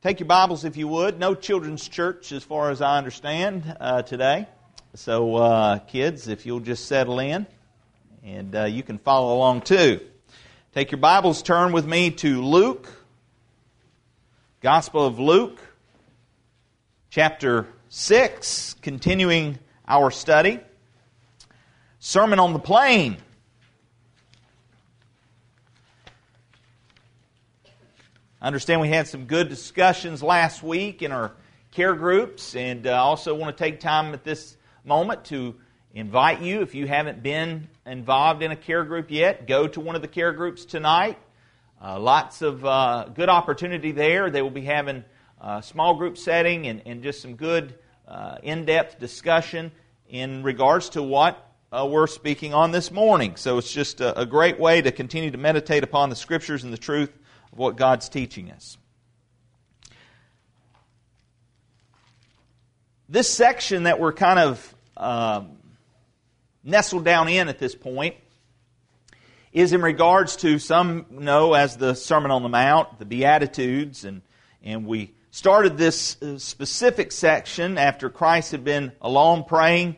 Take your Bibles if you would. No children's church, as far as I understand, uh, today. So, uh, kids, if you'll just settle in, and uh, you can follow along too. Take your Bibles, turn with me to Luke, Gospel of Luke, chapter 6, continuing our study. Sermon on the Plain. I understand we had some good discussions last week in our care groups, and I uh, also want to take time at this moment to invite you, if you haven't been involved in a care group yet, go to one of the care groups tonight. Uh, lots of uh, good opportunity there. They will be having a small group setting and, and just some good uh, in depth discussion in regards to what uh, we're speaking on this morning. So it's just a, a great way to continue to meditate upon the Scriptures and the truth what God's teaching us. This section that we're kind of um, nestled down in at this point is in regards to some know as the Sermon on the Mount, the Beatitudes, and, and we started this uh, specific section after Christ had been alone praying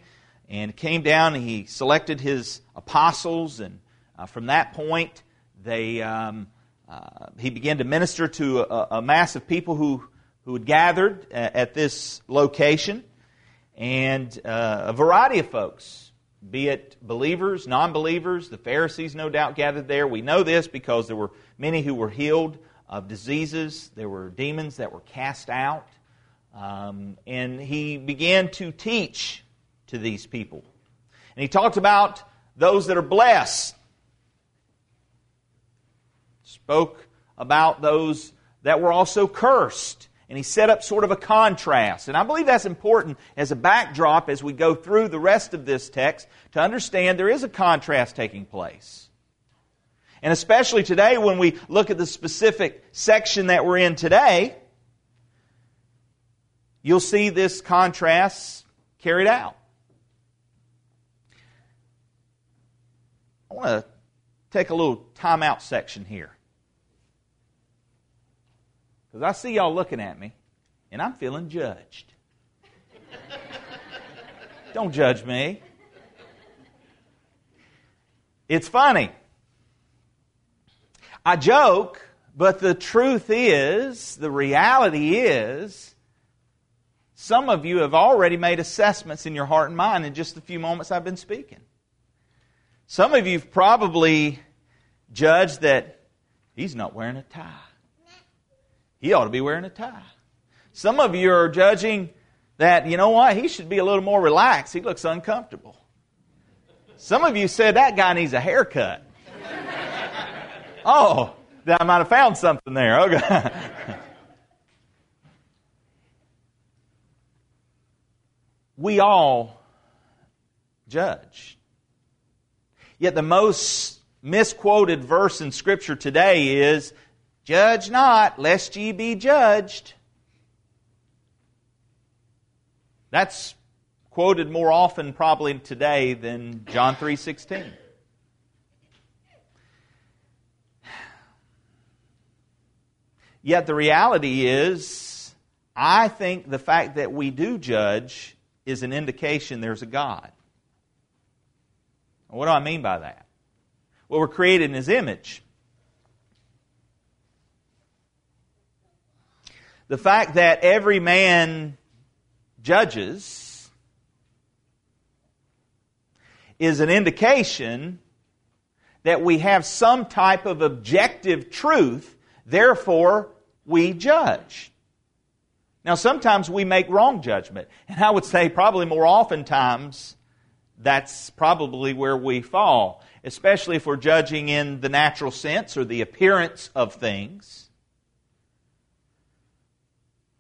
and came down and he selected his apostles, and uh, from that point, they. Um, uh, he began to minister to a, a, mass of people who, who had gathered at, this location, and uh, a variety of folks, be it believers, non believers, the Pharisees no doubt gathered there. We know this because there were many who were healed of diseases, there were demons that were cast out. Um, and he began to teach to these people. And he talked about those that are blessed spoke about those that were also cursed. And he set up sort of a contrast. And I believe that's important as a backdrop as we go through the rest of this text to understand there is a contrast taking place. And especially today, when we look at the specific section that we're in today, you'll see this contrast carried out. I want to take a little timeout section here. Because I see y'all looking at me, and I'm feeling judged. Don't judge me. It's funny. I joke, but the truth is, the reality is, some of you have already made assessments in your heart and mind in just the few moments I've been speaking. Some of you have probably judged that he's not wearing a tie. He ought to be wearing a tie. Some of you are judging that, you know what, he should be a little more relaxed. He looks uncomfortable. Some of you said that guy needs a haircut. oh, I might have found something there. Oh, okay. we all judge. Yet the most misquoted verse in Scripture today is Judge not, lest ye be judged. That's quoted more often probably today than John 3:16. Yet the reality is I think the fact that we do judge is an indication there's a God. What do I mean by that? Well, we're created in his image. The fact that every man judges is an indication that we have some type of objective truth, therefore we judge. Now, sometimes we make wrong judgment, and I would say probably more oftentimes that's probably where we fall, especially if we're judging in the natural sense or the appearance of things.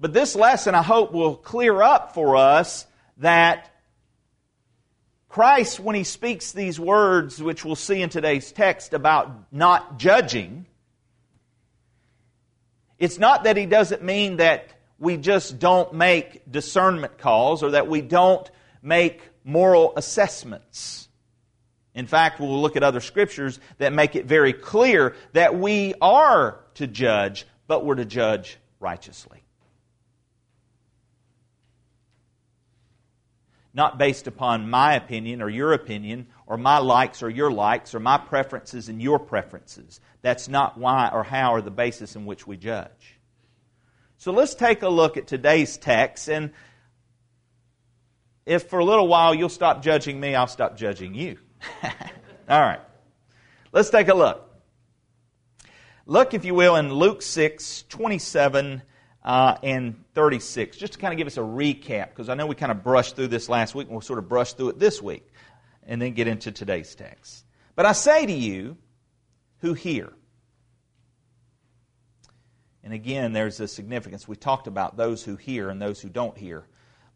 But this lesson, I hope, will clear up for us that Christ, when he speaks these words, which we'll see in today's text about not judging, it's not that he doesn't mean that we just don't make discernment calls or that we don't make moral assessments. In fact, we'll look at other scriptures that make it very clear that we are to judge, but we're to judge righteously. Not based upon my opinion or your opinion or my likes or your likes or my preferences and your preferences. That's not why or how or the basis in which we judge. So let's take a look at today's text and if for a little while you'll stop judging me, I'll stop judging you. All right. Let's take a look. Look, if you will, in Luke 6, 27 uh, and 36, just to kind of give us a recap, because I know we kind of brushed through this last week and we'll sort of brush through it this week and then get into today's text. But I say to you who hear, and again, there's a significance. We talked about those who hear and those who don't hear.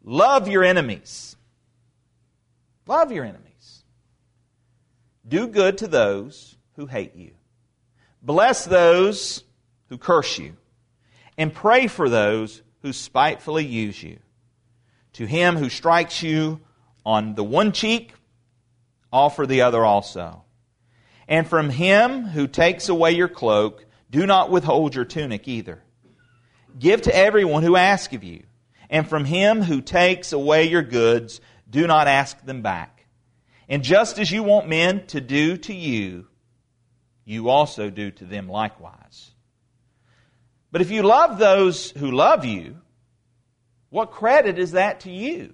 Love your enemies. Love your enemies. Do good to those who hate you. Bless those who curse you. And pray for those who spitefully use you. To him who strikes you on the one cheek, offer the other also. And from him who takes away your cloak, do not withhold your tunic either. Give to everyone who asks of you and from him who takes away your goods, do not ask them back. And just as you want men to do to you, you also do to them likewise. But if you love those who love you, what credit is that to you?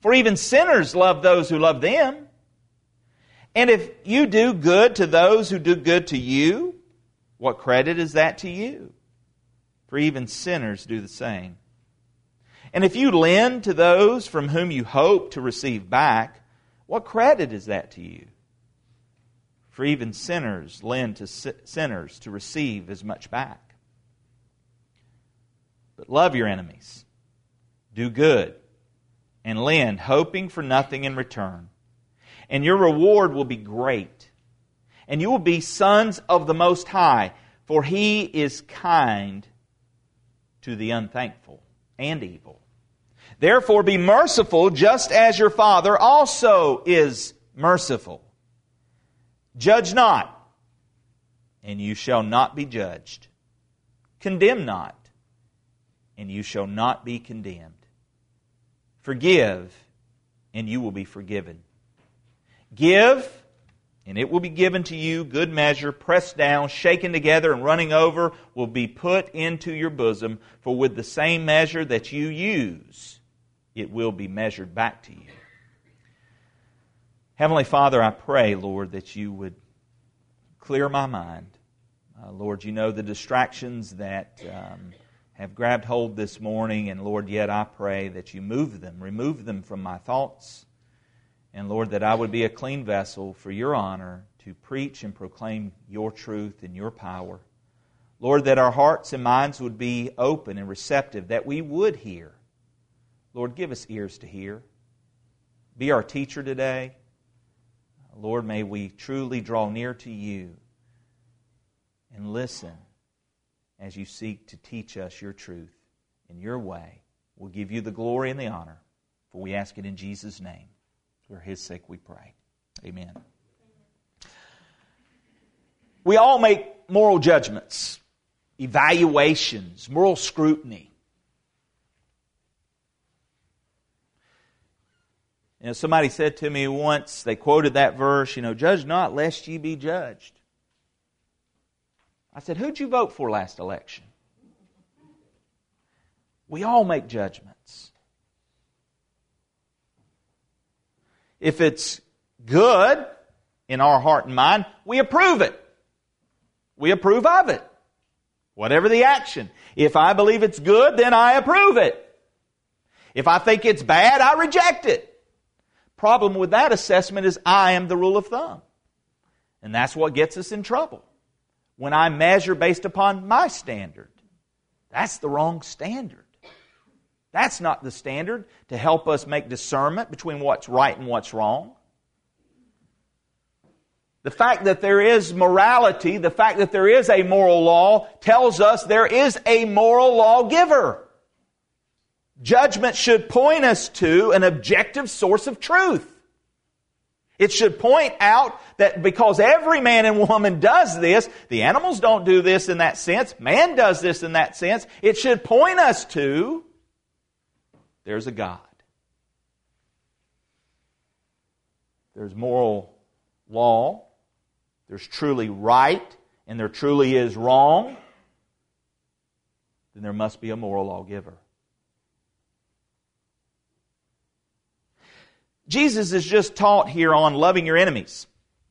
For even sinners love those who love them. And if you do good to those who do good to you, what credit is that to you? For even sinners do the same. And if you lend to those from whom you hope to receive back, what credit is that to you? For even sinners lend to sinners to receive as much back. But love your enemies, do good, and lend, hoping for nothing in return. And your reward will be great. And you will be sons of the Most High, for He is kind to the unthankful and evil. Therefore, be merciful just as your Father also is merciful. Judge not, and you shall not be judged. Condemn not, and you shall not be condemned. Forgive, and you will be forgiven. Give, and it will be given to you, good measure, pressed down, shaken together, and running over, will be put into your bosom. For with the same measure that you use, it will be measured back to you. Heavenly Father, I pray, Lord, that you would clear my mind. Uh, Lord, you know the distractions that um, have grabbed hold this morning, and Lord, yet I pray that you move them, remove them from my thoughts and Lord, that I would be a clean vessel for your honor to preach and proclaim your truth and your power. Lord, that our hearts and minds would be open and receptive, that we would hear. Lord, give us ears to hear. Be our teacher today. Lord, may we truly draw near to you and listen as you seek to teach us your truth in your way. We'll give you the glory and the honor, for we ask it in Jesus' name. For his sake we pray. Amen. We all make moral judgments, evaluations, moral scrutiny. You know, somebody said to me once, they quoted that verse, you know, judge not lest ye be judged. I said, who'd you vote for last election? We all make judgments. If it's good in our heart and mind, we approve it. We approve of it. Whatever the action. If I believe it's good, then I approve it. If I think it's bad, I reject it. Problem with that assessment is I am the rule of thumb. And that's what gets us in trouble. When I measure based upon my standard, that's the wrong standard. That's not the standard to help us make discernment between what's right and what's wrong. The fact that there is morality, the fact that there is a moral law, tells us there is a moral lawgiver. Judgment should point us to an objective source of truth. It should point out that because every man and woman does this, the animals don't do this in that sense, man does this in that sense, it should point us to there's a God. There's moral law, there's truly right, and there truly is wrong, then there must be a moral lawgiver. Jesus is just taught here on loving your enemies.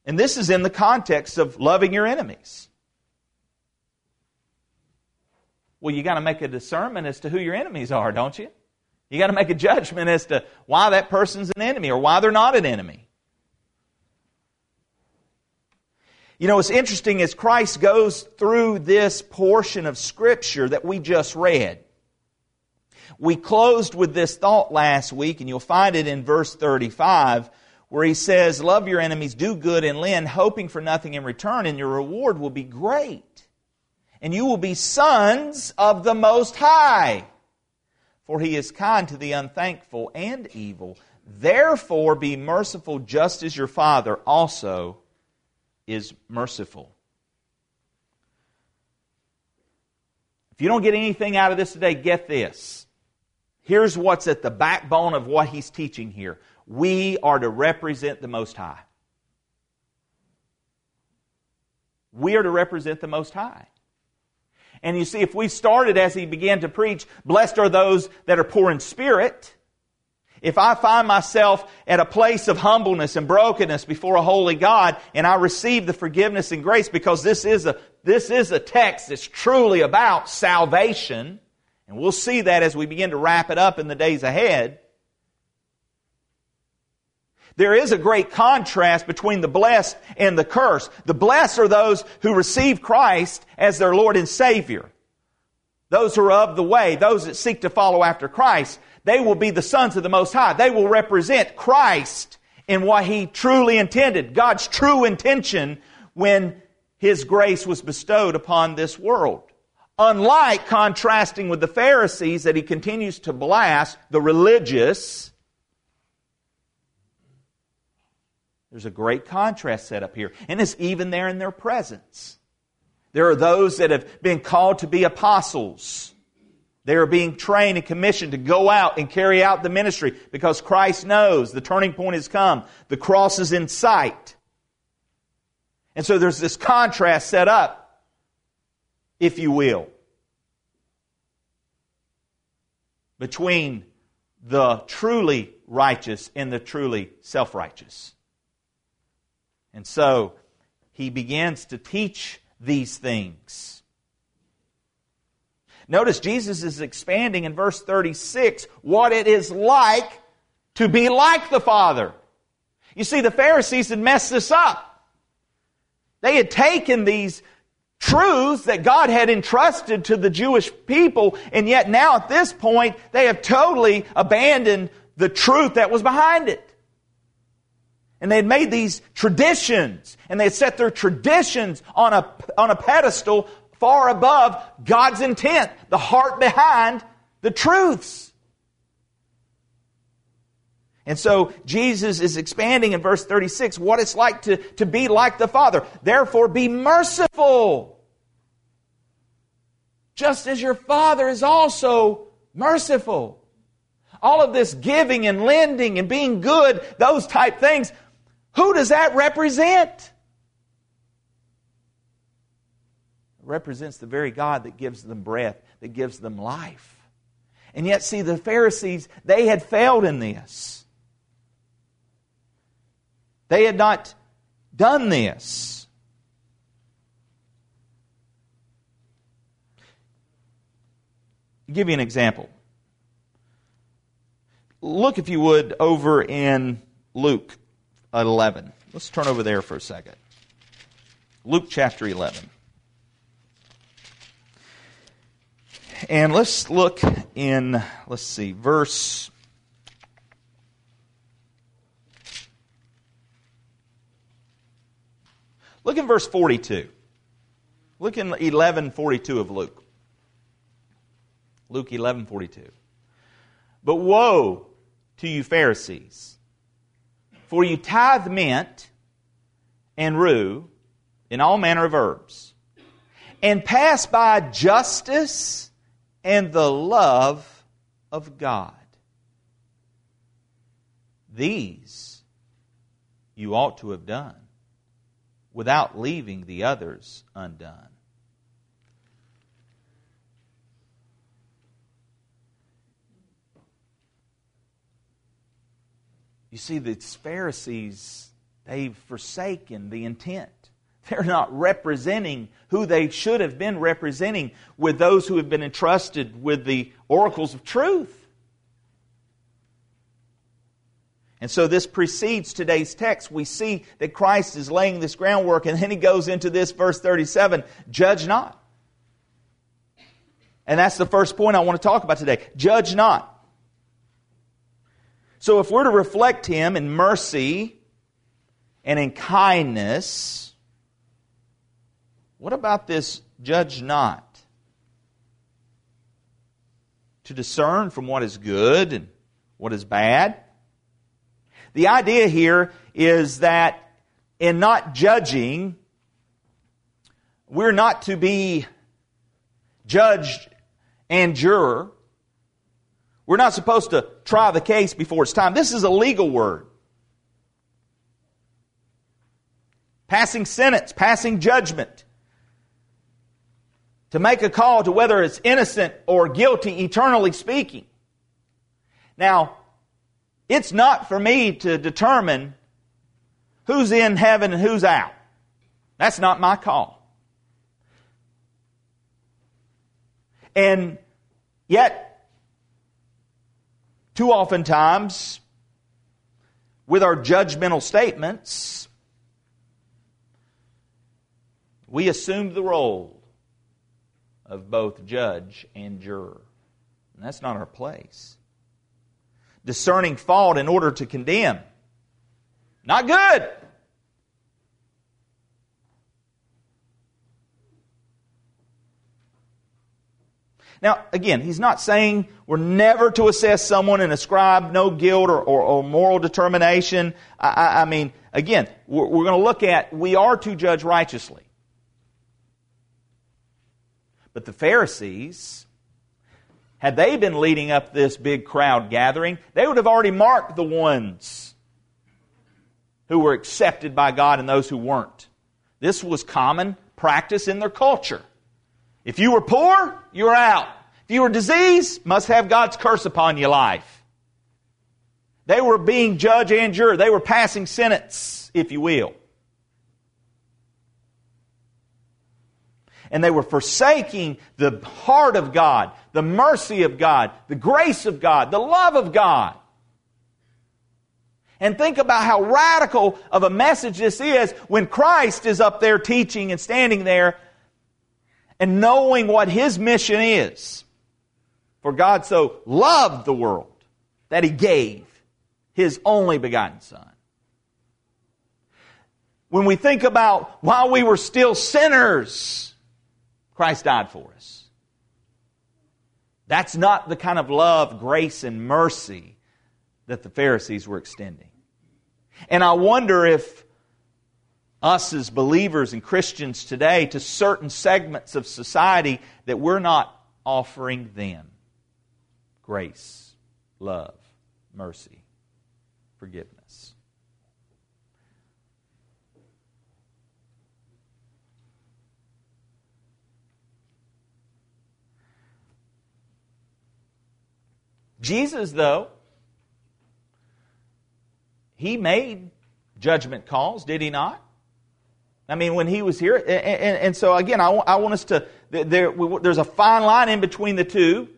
And this is in the context of loving your enemies. Well, you got to make a discernment as to who your enemies are, don't you? You got to make a judgment as to why that person's an enemy or why they're not an enemy. You know, it's interesting as Christ goes through this portion of Scripture that we just read. We closed with this thought last week, and you'll find it in verse 35, where he says, Love your enemies, do good, and lend, hoping for nothing in return, and your reward will be great. And you will be sons of the Most High. For he is kind to the unthankful and evil. Therefore, be merciful just as your Father also is merciful. If you don't get anything out of this today, get this. Here's what's at the backbone of what he's teaching here. We are to represent the Most High. We are to represent the Most High. And you see, if we started as he began to preach, blessed are those that are poor in spirit, if I find myself at a place of humbleness and brokenness before a holy God and I receive the forgiveness and grace because this is a, this is a text that's truly about salvation, and we'll see that as we begin to wrap it up in the days ahead. There is a great contrast between the blessed and the cursed. The blessed are those who receive Christ as their Lord and Savior. Those who are of the way, those that seek to follow after Christ. They will be the sons of the Most High. They will represent Christ in what He truly intended, God's true intention when His grace was bestowed upon this world. Unlike contrasting with the Pharisees that He continues to blast, the religious, there's a great contrast set up here. And it's even there in their presence. There are those that have been called to be apostles. They are being trained and commissioned to go out and carry out the ministry because Christ knows the turning point has come. The cross is in sight. And so there's this contrast set up, if you will, between the truly righteous and the truly self righteous. And so he begins to teach these things. Notice Jesus is expanding in verse 36 what it is like to be like the Father. You see, the Pharisees had messed this up. They had taken these truths that God had entrusted to the Jewish people, and yet now at this point, they have totally abandoned the truth that was behind it. And they had made these traditions, and they had set their traditions on a, on a pedestal far above God's intent, the heart behind the truths. And so Jesus is expanding in verse 36 what it's like to, to be like the Father. Therefore, be merciful. Just as your Father is also merciful. All of this giving and lending and being good, those type things, who does that represent? represents the very God that gives them breath, that gives them life. And yet, see, the Pharisees, they had failed in this. They had not done this. I'll give you an example. Look, if you would, over in Luke 11. Let's turn over there for a second. Luke chapter 11. And let's look in, let's see, verse. Look in verse 42. Look in 1142 of Luke. Luke 1142. But woe to you Pharisees, for you tithe mint and rue in all manner of herbs, and pass by justice and the love of God. These you ought to have done without leaving the others undone. You see, the Pharisees, they've forsaken the intent. They're not representing who they should have been representing with those who have been entrusted with the oracles of truth. And so this precedes today's text. We see that Christ is laying this groundwork, and then he goes into this, verse 37 judge not. And that's the first point I want to talk about today. Judge not. So if we're to reflect him in mercy and in kindness, what about this judge not? To discern from what is good and what is bad. The idea here is that in not judging, we're not to be judge and juror. We're not supposed to try the case before it's time. This is a legal word. Passing sentence, passing judgment. To make a call to whether it's innocent or guilty, eternally speaking. Now, it's not for me to determine who's in heaven and who's out. That's not my call. And yet, too often times, with our judgmental statements, we assume the role of both judge and juror. And that's not our place discerning fault in order to condemn. Not good. Now, again, he's not saying we're never to assess someone and ascribe no guilt or, or, or moral determination. I, I, I, mean, again, we're, we're going to look at we are to judge righteously. But the Pharisees had they been leading up this big crowd gathering, they would have already marked the ones who were accepted by God and those who weren't. This was common practice in their culture. If you were poor, you were out. If you were diseased, must have God's curse upon your life. They were being judge and juror. They were passing sentence, if you will. And they were forsaking the heart of God, the mercy of God, the grace of God, the love of God. And think about how radical of a message this is when Christ is up there teaching and standing there and knowing what his mission is. For God so loved the world that he gave his only begotten Son. When we think about while we were still sinners, Christ died for us. That's not the kind of love, grace, and mercy that the Pharisees were extending. And I wonder if us as believers and Christians today, to certain segments of society, that we're not offering them grace, love, mercy, forgiveness. Jesus, though, he made judgment calls, did he not? I mean, when he was here, and, and, and so again, I, I, want us to, there, there's a fine line in between the two.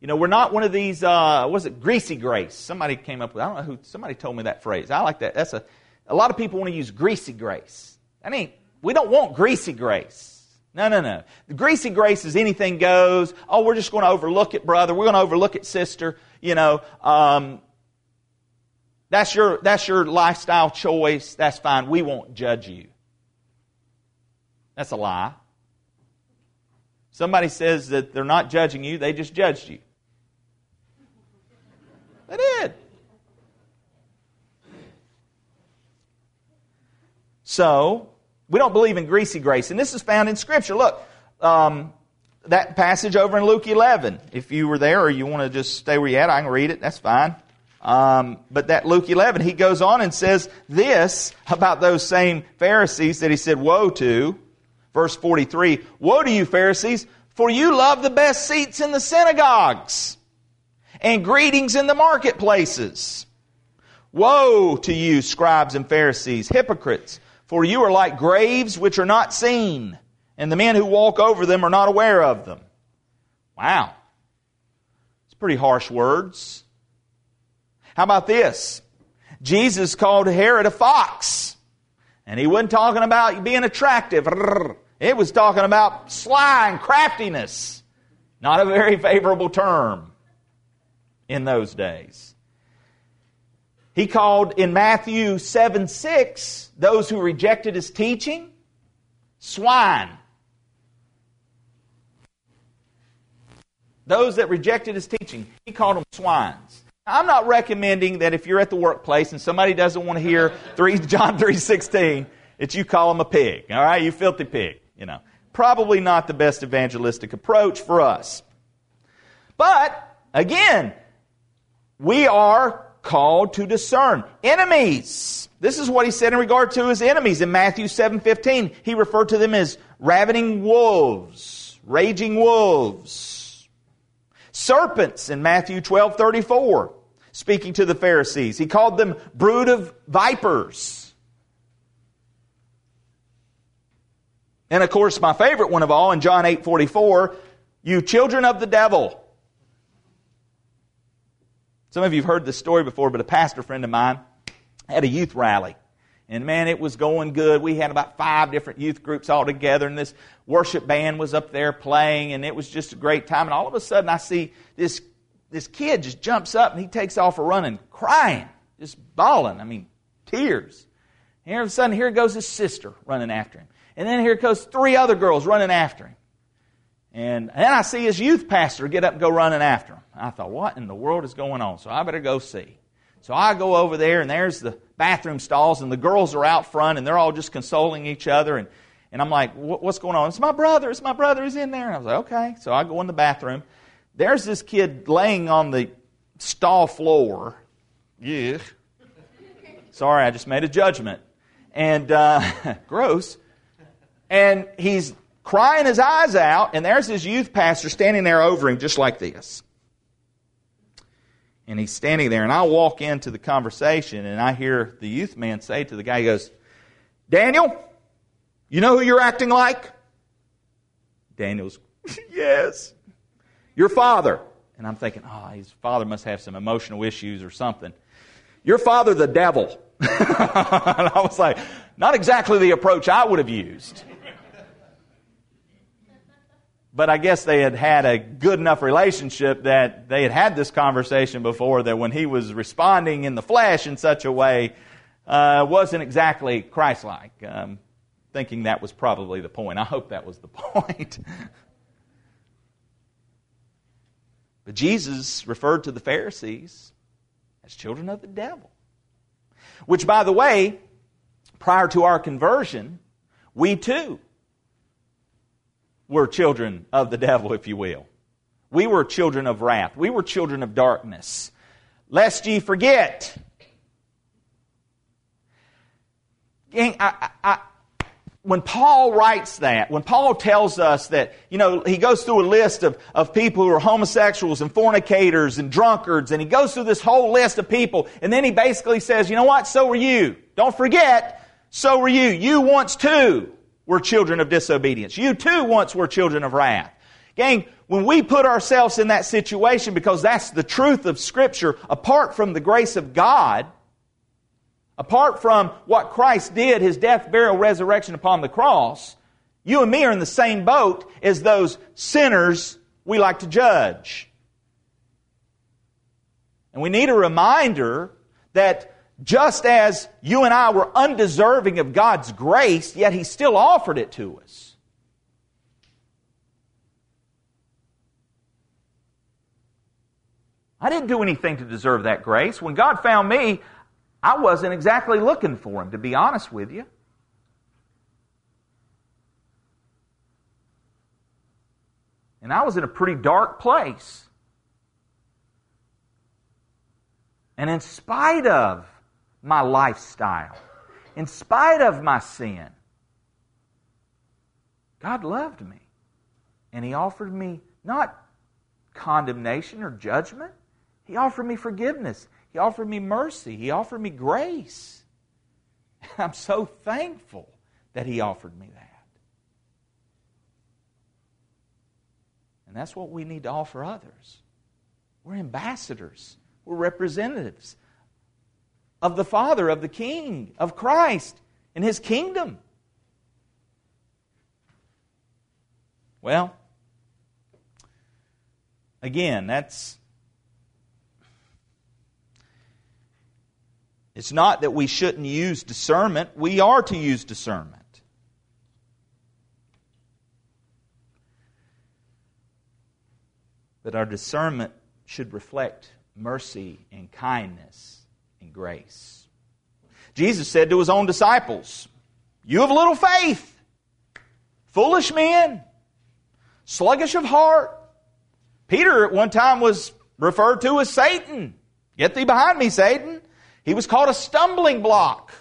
You know, we're not one of these, uh, was it greasy grace? Somebody came up with, I don't know who, somebody told me that phrase. I like that. That's a, a lot of people want to use greasy grace. I mean, we don't want greasy grace. No, no, no. The greasy grace is anything goes. Oh, we're just going to overlook it, brother. We're going to overlook it, sister. You know, um, that's your that's your lifestyle choice. That's fine. We won't judge you. That's a lie. Somebody says that they're not judging you; they just judged you. They did. So we don't believe in greasy grace. And this is found in Scripture. Look, um, that passage over in Luke 11. If you were there or you want to just stay where you're at, I can read it. That's fine. Um, but that Luke 11, he goes on and says this about those same Pharisees that he said, Woe to. Verse 43 Woe to you, Pharisees, for you love the best seats in the synagogues and greetings in the marketplaces. Woe to you, scribes and Pharisees, hypocrites, for you are like graves which are not seen, and the men who walk over them are not aware of them. Wow. It's pretty harsh words. How about this? Jesus called Herod a fox. And he wasn't talking about being attractive. It was talking about sly and craftiness. Not a very favorable term in those days. He called in Matthew 7 6 those who rejected his teaching swine. Those that rejected his teaching, he called them swines. I'm not recommending that if you're at the workplace and somebody doesn't want to hear 3, John 3.16, that you call them a pig. All right? You filthy pig. You know. Probably not the best evangelistic approach for us. But, again, we are called to discern. Enemies. This is what he said in regard to his enemies in Matthew 7.15. He referred to them as ravening wolves, raging wolves. Serpents in Matthew 12.34 speaking to the Pharisees. He called them brood of vipers. And of course, my favorite one of all in John 8 44, you children of the devil. Some of you have heard this story before, but a pastor friend of mine had a youth rally. And man, it was going good. We had about five different youth groups all together, and this worship band was up there playing, and it was just a great time. And all of a sudden, I see this this kid just jumps up and he takes off a running, crying, just bawling. I mean, tears. And all of a sudden, here goes his sister running after him. And then here goes three other girls running after him. And then I see his youth pastor get up and go running after him. I thought, what in the world is going on? So I better go see. So I go over there, and there's the bathroom stalls, and the girls are out front, and they're all just consoling each other. And, and I'm like, what's going on? It's my brother. It's my brother. He's in there. And I was like, okay. So I go in the bathroom. There's this kid laying on the stall floor. Yeah. Sorry, I just made a judgment. And uh, gross. And he's crying his eyes out, and there's his youth pastor standing there over him just like this. And he's standing there, and I walk into the conversation, and I hear the youth man say to the guy, he goes, Daniel, you know who you're acting like? Daniel's, yes. Your father. And I'm thinking, oh, his father must have some emotional issues or something. Your father, the devil. and I was like, not exactly the approach I would have used. But I guess they had had a good enough relationship that they had had this conversation before that when he was responding in the flesh in such a way, uh, wasn't exactly Christ like. Um, thinking that was probably the point. I hope that was the point. But Jesus referred to the Pharisees as children of the devil. Which, by the way, prior to our conversion, we too were children of the devil, if you will. We were children of wrath. We were children of darkness. Lest ye forget. Gang, I, I, when Paul writes that, when Paul tells us that, you know, he goes through a list of, of people who are homosexuals and fornicators and drunkards, and he goes through this whole list of people, and then he basically says, you know what, so were you. Don't forget, so were you. You once too were children of disobedience. You too once were children of wrath. Gang, when we put ourselves in that situation, because that's the truth of Scripture, apart from the grace of God, Apart from what Christ did, his death, burial, resurrection upon the cross, you and me are in the same boat as those sinners we like to judge. And we need a reminder that just as you and I were undeserving of God's grace, yet He still offered it to us. I didn't do anything to deserve that grace. When God found me, I wasn't exactly looking for him, to be honest with you. And I was in a pretty dark place. And in spite of my lifestyle, in spite of my sin, God loved me. And He offered me not condemnation or judgment, He offered me forgiveness. He offered me mercy. He offered me grace. I'm so thankful that He offered me that. And that's what we need to offer others. We're ambassadors, we're representatives of the Father, of the King, of Christ, and His kingdom. Well, again, that's. It's not that we shouldn't use discernment. We are to use discernment. But our discernment should reflect mercy and kindness and grace. Jesus said to his own disciples, You have little faith, foolish men, sluggish of heart. Peter at one time was referred to as Satan. Get thee behind me, Satan. He was called a stumbling block.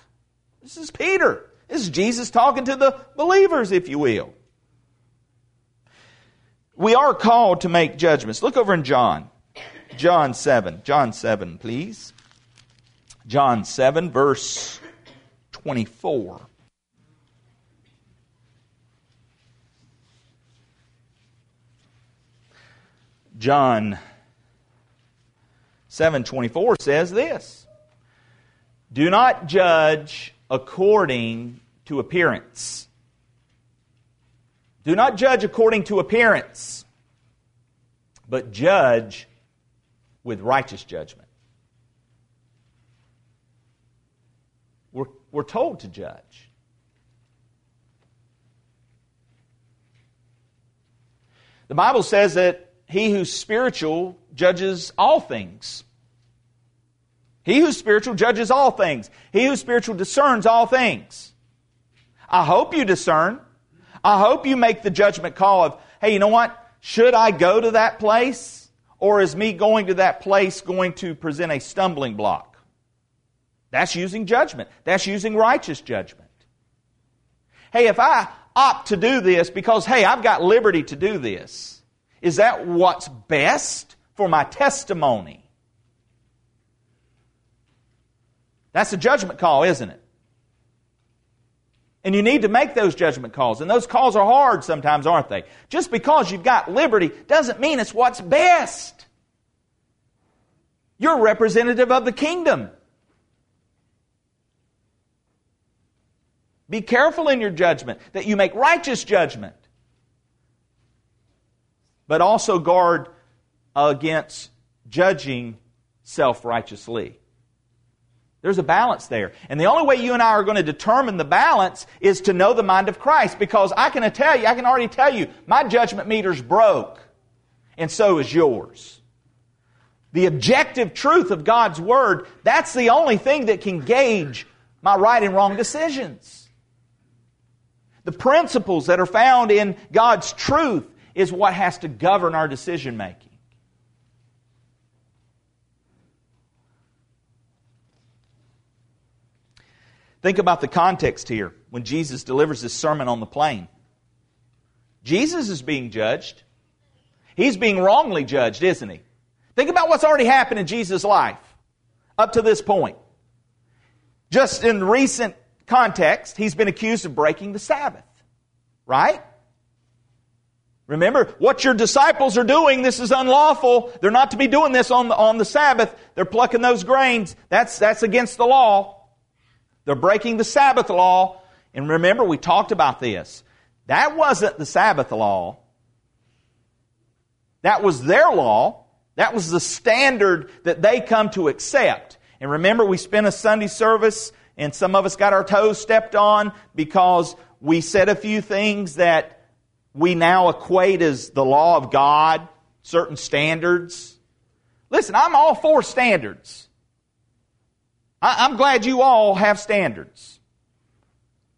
This is Peter. This is Jesus talking to the believers, if you will. We are called to make judgments. Look over in John. John 7. John 7, please. John 7, verse 24. John 7:24 says this. Do not judge according to appearance do not judge according to appearance, but judge with righteous judgment. We're, told to judge. The Bible says that he who's spiritual judges all things. He who's spiritual judges all things. He who's spiritual discerns all things. I hope you discern. I hope you make the judgment call of, hey, you know what? Should I go to that place? Or is me going to that place going to present a stumbling block? That's using judgment. That's using righteous judgment. Hey, if I opt to do this because, hey, I've got liberty to do this, is that what's best for my testimony? That's a judgment call, isn't it? And you need to make those judgment calls. And those calls are hard sometimes, aren't they? Just because you've got liberty doesn't mean it's what's best. You're representative of the kingdom. Be careful in your judgment that you make righteous judgment. But also guard against judging self righteously. There's a balance there. And the only way you and I are going to determine the balance is to know the mind of Christ because I can tell you, I can already tell you, my judgment meter's broke. And so is yours. The objective truth of God's Word, that's the only thing that can gauge my right and wrong decisions. The principles that are found in God's truth is what has to govern our decision making. Think about the context here when Jesus delivers this sermon on the plain. Jesus is being judged. He's being wrongly judged, isn't he? Think about what's already happened in Jesus' life up to this point. Just in recent context, he's been accused of breaking the Sabbath. Right? Remember, what your disciples are doing, this is unlawful. They're not to be doing this on the, on the Sabbath. They're plucking those grains. That's, that's against the law. They're breaking the Sabbath law. And remember, we talked about this. That wasn't the Sabbath law. That was their law. That was the standard that they come to accept. And remember, we spent a Sunday service and some of us got our toes stepped on because we said a few things that we now equate as the law of God, certain standards. Listen, I'm all for standards. I, am glad you all have standards.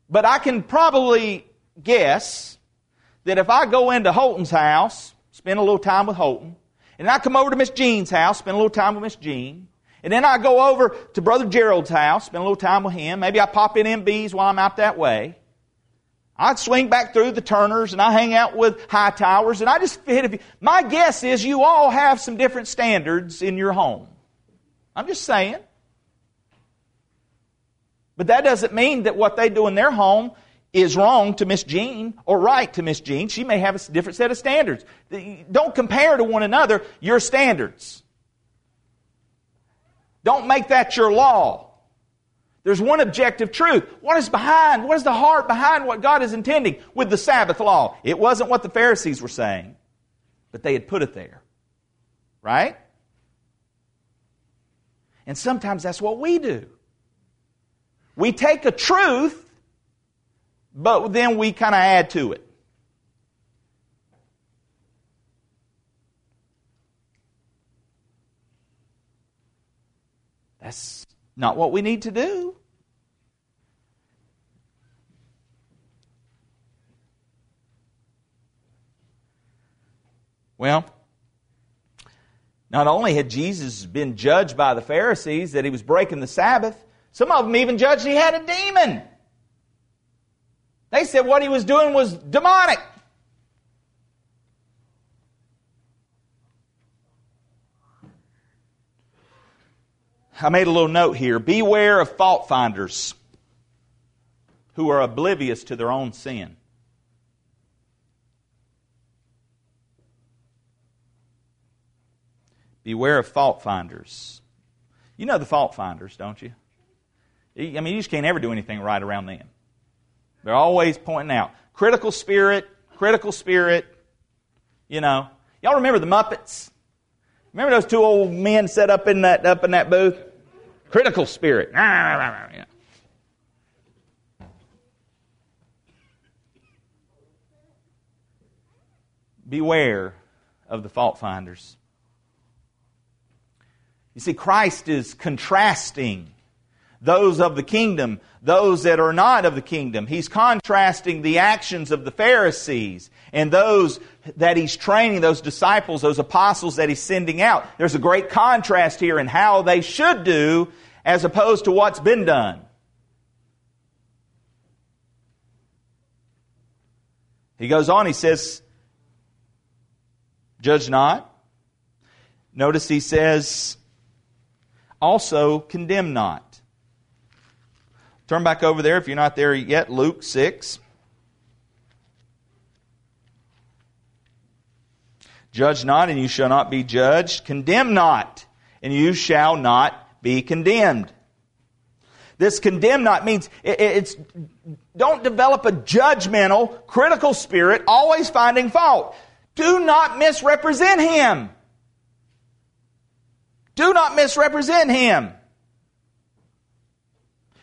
But I can probably guess that if I go into Holton's house, spend a little time with Holton, and I come over to Miss Jean's house, spend a little time with Miss Jean, And then I go over to Brother Gerald's house, spend a little time with him. Maybe I pop in MB's while I'm out that way. I'd swing back through the Turners and I hang out with High Towers and I just few. My guess is you all have some different standards in your home. I'm just saying. But that doesn't mean that what they do in their home is wrong to Miss Jean or right to Miss Jean. She may have a different set of standards. Don't compare to one another your standards. Don't make that your law. There's one objective truth. What is behind, what is the heart behind what God is intending with the Sabbath law? It wasn't what the Pharisees were saying, but they had put it there. Right? And sometimes that's what we do. We take a truth, but then we kind of add to it. That's not what we need to do. Well, not only had Jesus been judged by the Pharisees that he was breaking the Sabbath, some of them even judged he had a demon. They said what he was doing was demonic. I made a little note here. Beware of fault finders who are oblivious to their own sin. Beware of fault finders. You know the fault finders, don't you? I mean, you just can't ever do anything right around them. They're always pointing out. Critical spirit, critical spirit. You know. Y'all remember the Muppets? Remember those two old men set up in that up in that booth? Critical spirit. Beware of the fault finders. You see, Christ is contrasting those of the kingdom, those that are not of the kingdom. He's contrasting the actions of the Pharisees and those that he's training, those disciples, those apostles that he's sending out. There's a great contrast here in how they should do as opposed to what's been done. He goes on, he says, Judge not. Notice he says, also condemn not. Turn back over there if you're not there yet, Luke 6. Judge not, and you shall not be judged. Condemn not, and you shall not be condemned. This condemn not means it's don't develop a judgmental, critical spirit, always finding fault. Do not misrepresent him. Do not misrepresent him.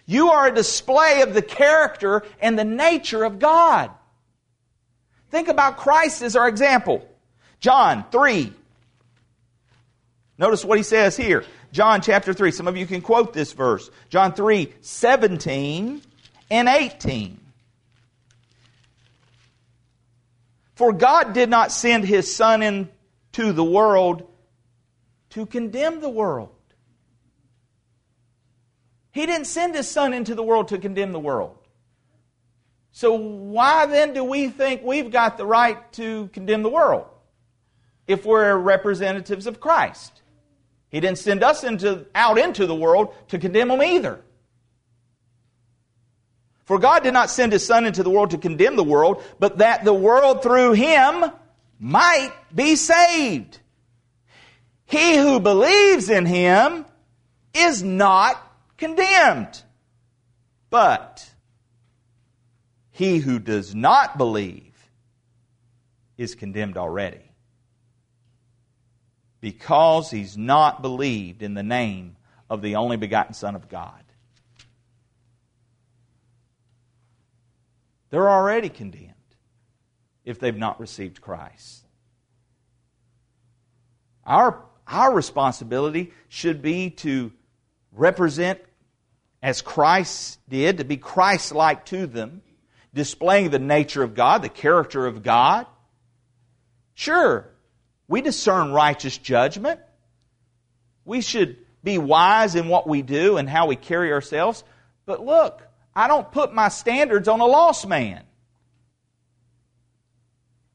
You are a display of the character and the nature of God. Think about Christ as our example. John 3. Notice what he says here. John chapter 3. Some of you can quote this verse. John 3, 17 and 18. For God did not send his Son into the world to condemn the world. He didn't send his son into the world to condemn the world. So why then do we think we've got the right to condemn the world if we're representatives of Christ? He didn't send us into, out into the world to condemn them either. For God did not send his son into the world to condemn the world, but that the world through him might be saved. He who believes in him is not condemned. But he who does not believe is condemned already. Because he's not believed in the name of the only begotten Son of God. They're already condemned if they've not received Christ. Our our responsibility should be to represent as Christ did, to be Christ like to them, displaying the nature of God, the character of God. Sure, we discern righteous judgment. We should be wise in what we do and how we carry ourselves. But look, I don't put my standards on a lost man.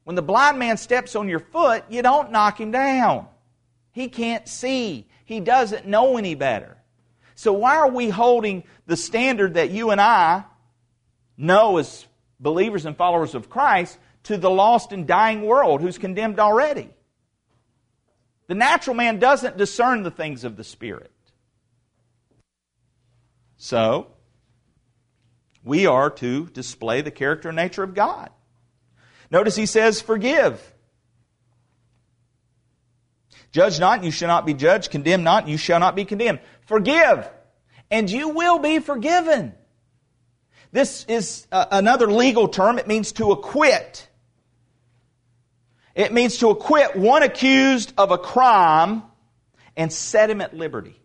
When the blind man steps on your foot, you don't knock him down. He can't see. He doesn't know any better. So why are we holding the standard that you and I know as believers and followers of Christ to the lost and dying world who's condemned already? The natural man doesn't discern the things of the Spirit. So, we are to display the character and nature of God. Notice he says, forgive. Judge not, you shall not be judged. Condemn not, and you shall not be condemned. Forgive, and you will be forgiven. This is uh, another legal term. It means to acquit. It means to acquit one accused of a crime and set him at liberty.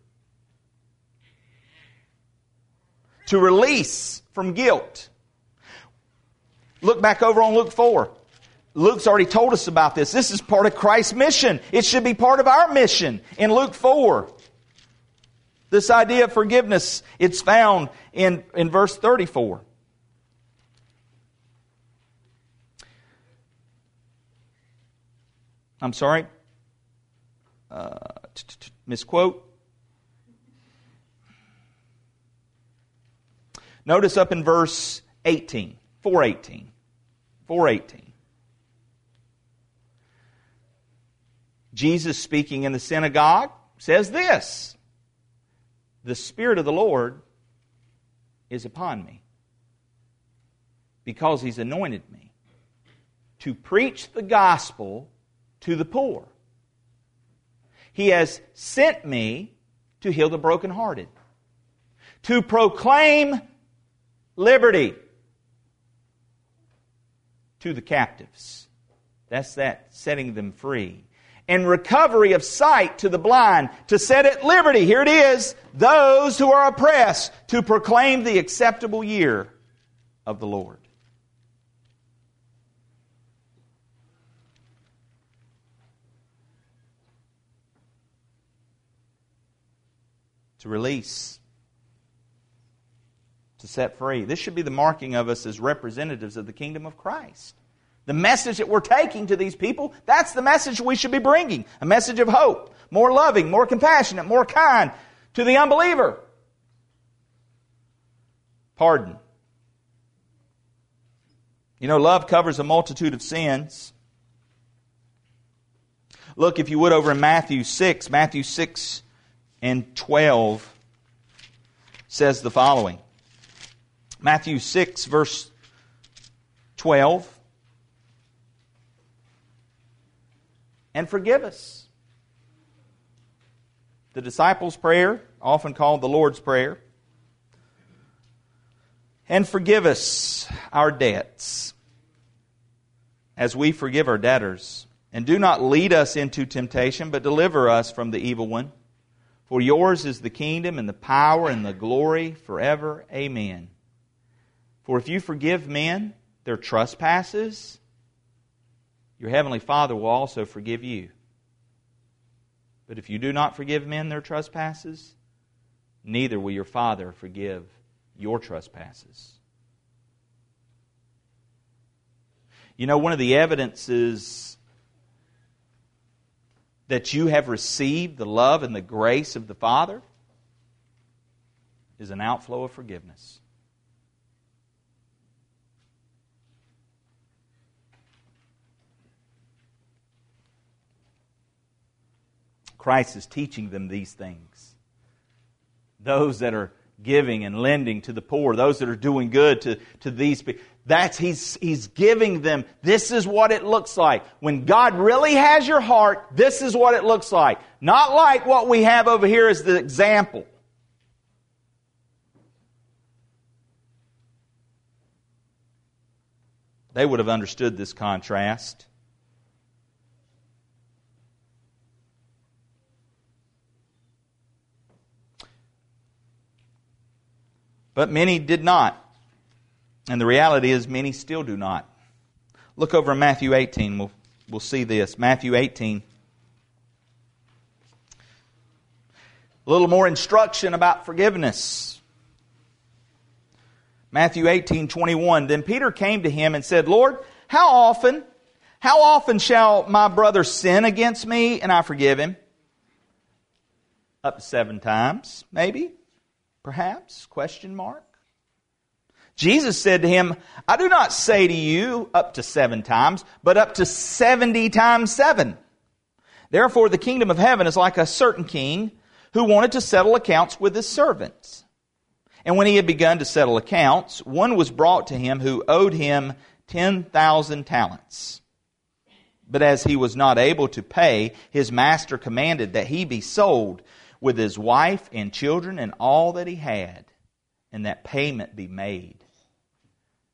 To release from guilt. Look back over on Luke 4. Luke's already told us about this. This is part of Christ's mission. It should be part of our mission in Luke 4. This idea of forgiveness, it's found in, in verse 34. I'm sorry. Uh, misquote. Notice up in verse 18, 418. 418. Jesus speaking in the synagogue says this The Spirit of the Lord is upon me because He's anointed me to preach the gospel to the poor. He has sent me to heal the brokenhearted, to proclaim liberty to the captives. That's that, setting them free and recovery of sight to the blind, to set at liberty, here it is, those who are oppressed, to proclaim the acceptable year of the Lord. To release, to set free. This should be the marking of us as representatives of the kingdom of Christ. The message that we're taking to these people, that's the message we should be bringing. A message of hope, more loving, more compassionate, more kind to the unbeliever. Pardon. You know, love covers a multitude of sins. Look, if you would, over in Matthew 6, Matthew 6 and 12 says the following Matthew 6, verse 12. And forgive us. The disciples' prayer, often called the Lord's Prayer, and forgive us our debts as we forgive our debtors. And do not lead us into temptation, but deliver us from the evil one. For yours is the kingdom and the power and the glory forever. Amen. For if you forgive men their trespasses, your heavenly Father will also forgive you. But if you do not forgive men their trespasses, neither will your Father forgive your trespasses. You know, one of the evidences that you have received the love and the grace of the Father is an outflow of forgiveness. Christ is teaching them these things. Those that are giving and lending to the poor, those that are doing good to, to these people. That's, he's, he's giving them, this is what it looks like. When God really has your heart, this is what it looks like. Not like what we have over here as the example. They would have understood this contrast. But many did not. And the reality is, many still do not. Look over in Matthew 18. We'll, we'll see this. Matthew 18. A little more instruction about forgiveness. Matthew 18, 21. Then Peter came to him and said, Lord, how often, how often shall my brother sin against me and I forgive him? Up to seven times, maybe, perhaps, question mark. Jesus said to him, I do not say to you up to seven times, but up to seventy times seven. Therefore, the kingdom of heaven is like a certain king who wanted to settle accounts with his servants. And when he had begun to settle accounts, one was brought to him who owed him 10,000 talents. But as he was not able to pay, his master commanded that he be sold with his wife and children and all that he had, and that payment be made.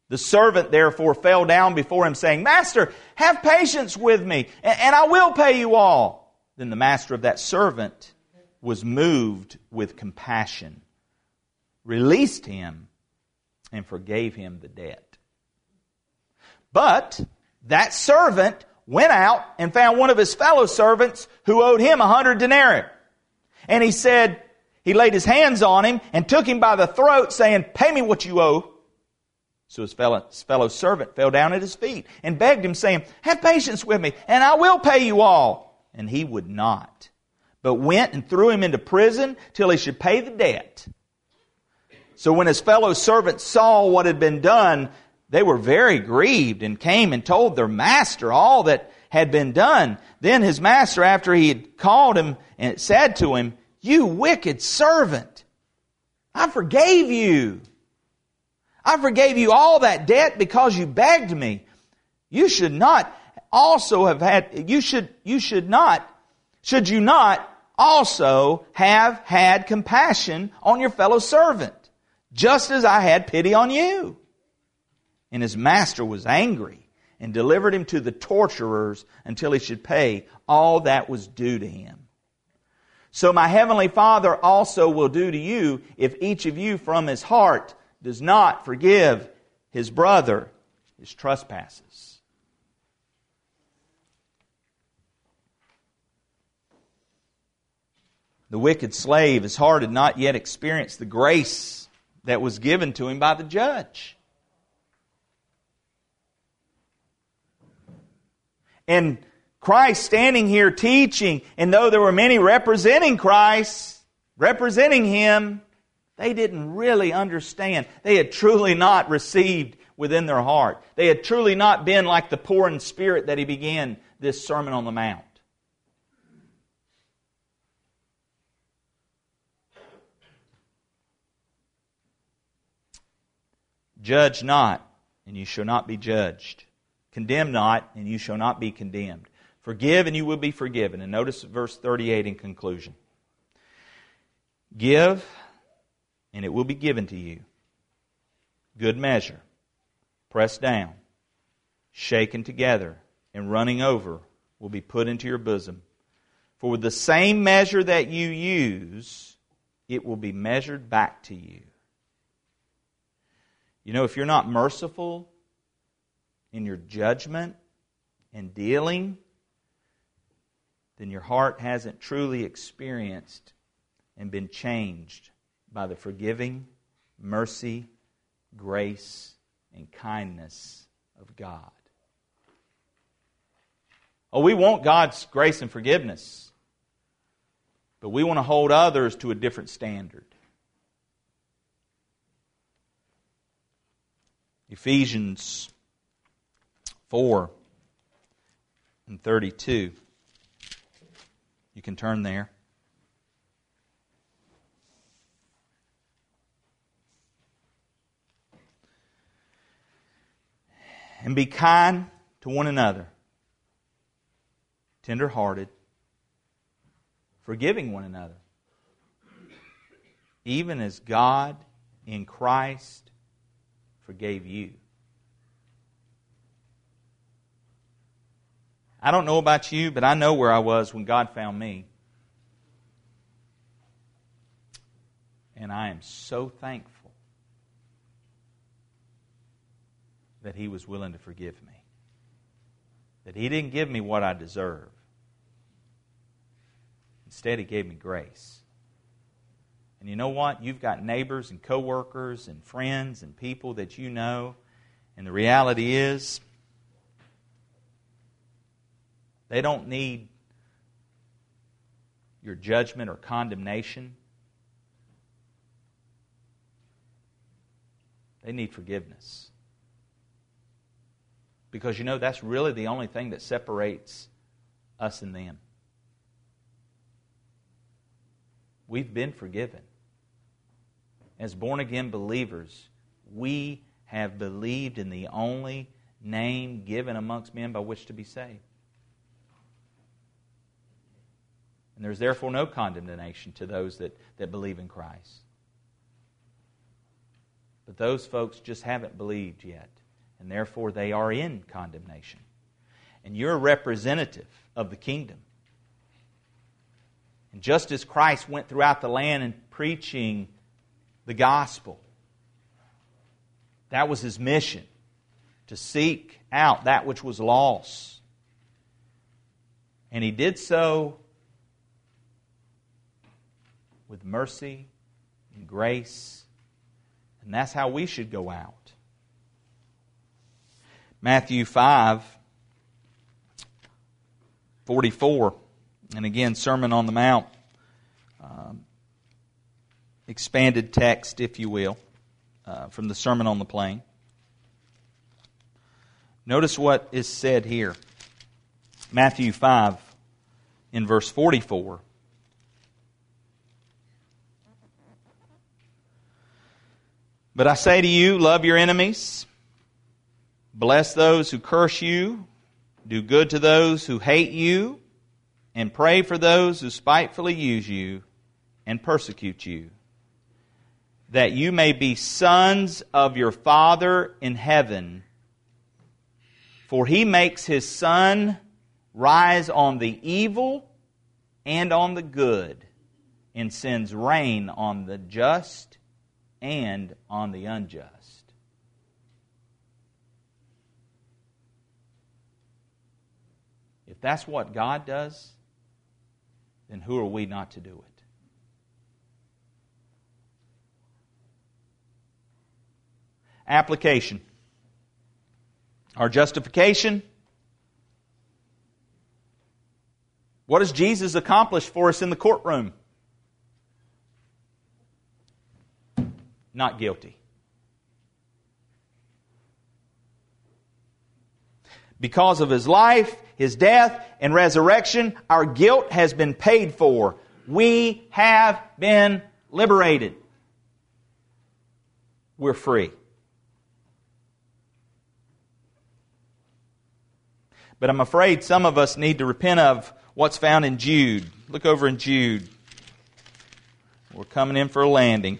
The servant therefore fell down before him, saying, Master, have patience with me, and I will pay you all. Then the master of that servant was moved with compassion, released him, and forgave him the debt. But that servant went out and found one of his fellow servants who owed him a hundred denarii. And he said, he laid his hands on him and took him by the throat, saying, Pay me what you owe. So his fellow, his fellow servant fell down at his feet and begged him, saying, Have patience with me, and I will pay you all. And he would not, but went and threw him into prison till he should pay the debt. So when his fellow servants saw what had been done, they were very grieved and came and told their master all that had been done. Then his master, after he had called him and said to him, You wicked servant, I forgave you I forgave you all that debt because you begged me. You should not also have had, you should, you should not, should you not also have had compassion on your fellow servant, just as I had pity on you? And his master was angry and delivered him to the torturers until he should pay all that was due to him. So my heavenly Father also will do to you if each of you from his heart does not forgive his brother his trespasses. The wicked slave, his heart had not yet experienced the grace that was given to him by the judge. And Christ standing here teaching, and though there were many representing Christ, representing Him, they didn't really understand. They had truly not received within their heart. They had truly not been like the poor in spirit that he began this Sermon on the Mount. Judge not, and you shall not be judged. Condemn not, and you shall not be condemned. Forgive, and you will be forgiven. And notice verse 38 in conclusion. Give, and it will be given to you. Good measure, pressed down, shaken together, and running over will be put into your bosom. For with the same measure that you use, it will be measured back to you. You know, if you're not merciful your judgment and dealing, then your heart hasn't truly experienced and been changed by the forgiving mercy, grace, and kindness of God. Oh, we want God's grace and forgiveness, but we want to hold others to a different standard. Ephesians 4 and 32. You can turn there. and be kind to one another, tender hearted, forgiving one another, even as God in Christ forgave you. I don't know about you, but I know where I was when God found me. And I am so thankful that He was willing to forgive me. That He didn't give me what I deserve. Instead, He gave me grace. And you know what? You've got neighbors and coworkers and friends and people that you know. And the reality is, they don't need your judgment or condemnation. They need forgiveness. Because you know, that's really the only thing that separates us and them. We've been forgiven as born again believers, we have believed in the only name given amongst men by which to be saved. And there's therefore no condemnation to those that, that believe in Christ. But those folks just haven't believed yet, and therefore they are in condemnation. And you're a representative of the kingdom. And just as Christ went throughout the land and preaching the gospel. That was his mission to seek out that which was lost. And he did so with mercy and grace. And that's how we should go out. Matthew 5 44. And again, Sermon on the Mount. Um, expanded text, if you will, uh, from the Sermon on the Plain. Notice what is said here Matthew 5 in verse 44. But I say to you, love your enemies, bless those who curse you, do good to those who hate you, and pray for those who spitefully use you and persecute you. That you may be sons of your Father in heaven. For he makes his sun rise on the evil and on the good, and sends rain on the just and on the unjust. If that's what God does, then who are we not to do it? Application. Our justification. What does Jesus accomplish for us in the courtroom? Not guilty. Because of his life, his death, and resurrection, our guilt has been paid for. We have been liberated. We're free. But I'm afraid some of us need to repent of what's found in Jude. Look over in Jude. We're coming in for a landing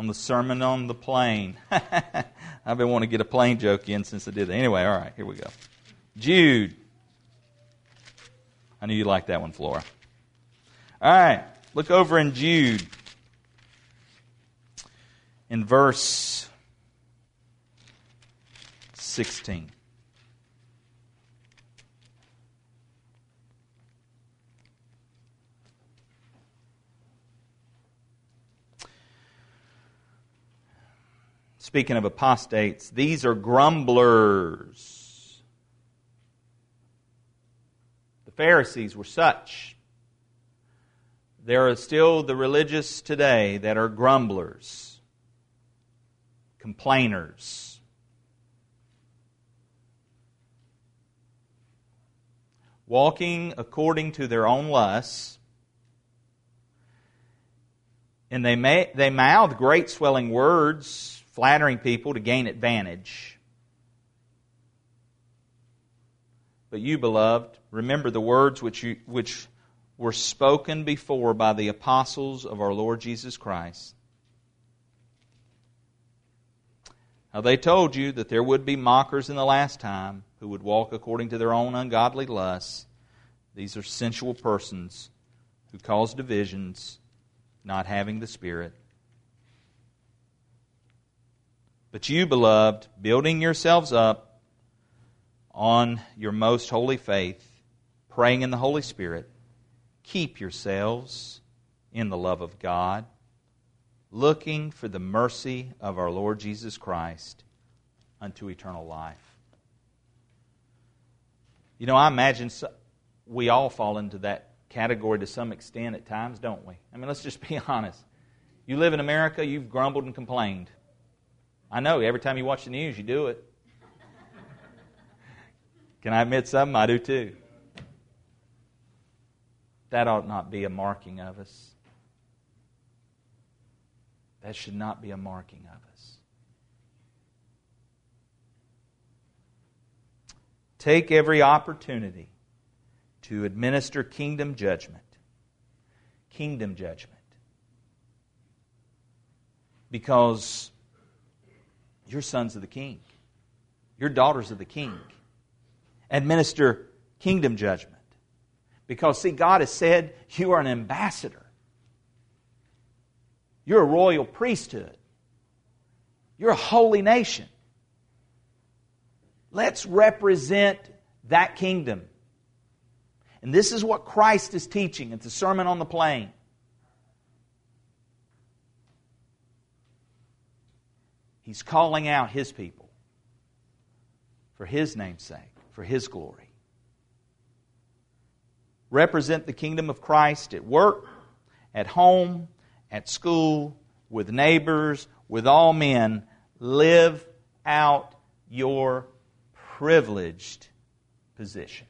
on the Sermon on the Plain. I've been wanting to get a plane joke in since I did it. Anyway, all right, here we go. Jude. I knew you liked that one, Flora. All right, look over in Jude in verse 16. Speaking of apostates, these are grumblers. The Pharisees were such. There are still the religious today that are grumblers, complainers. Walking according to their own lusts, and they, may, they mouth great swelling words flattering people to gain advantage. But you, beloved, remember the words which, you, which were spoken before by the apostles of our Lord Jesus Christ. Now they told you that there would be mockers in the last time who would walk according to their own ungodly lusts. These are sensual persons who cause divisions, not having the Spirit. But you, beloved, building yourselves up on your most holy faith, praying in the Holy Spirit, keep yourselves in the love of God, looking for the mercy of our Lord Jesus Christ unto eternal life. You know, I imagine we all fall into that category to some extent at times, don't we? I mean, let's just be honest. You live in America, you've grumbled and complained. I know, every time you watch the news, you do it. Can I admit something? I do too. That ought not be a marking of us. That should not be a marking of us. Take every opportunity to administer kingdom judgment. Kingdom judgment. Because you're sons of the king, you're daughters of the king. Administer kingdom judgment. Because, see, God has said you are an ambassador. You're a royal priesthood. You're a holy nation. Let's represent that kingdom. And this is what Christ is teaching at the Sermon on the Plain. He's calling out His people for His name's sake, for His glory represent the kingdom of Christ at work, at home, at school, with neighbors, with all men. Live out your privileged position.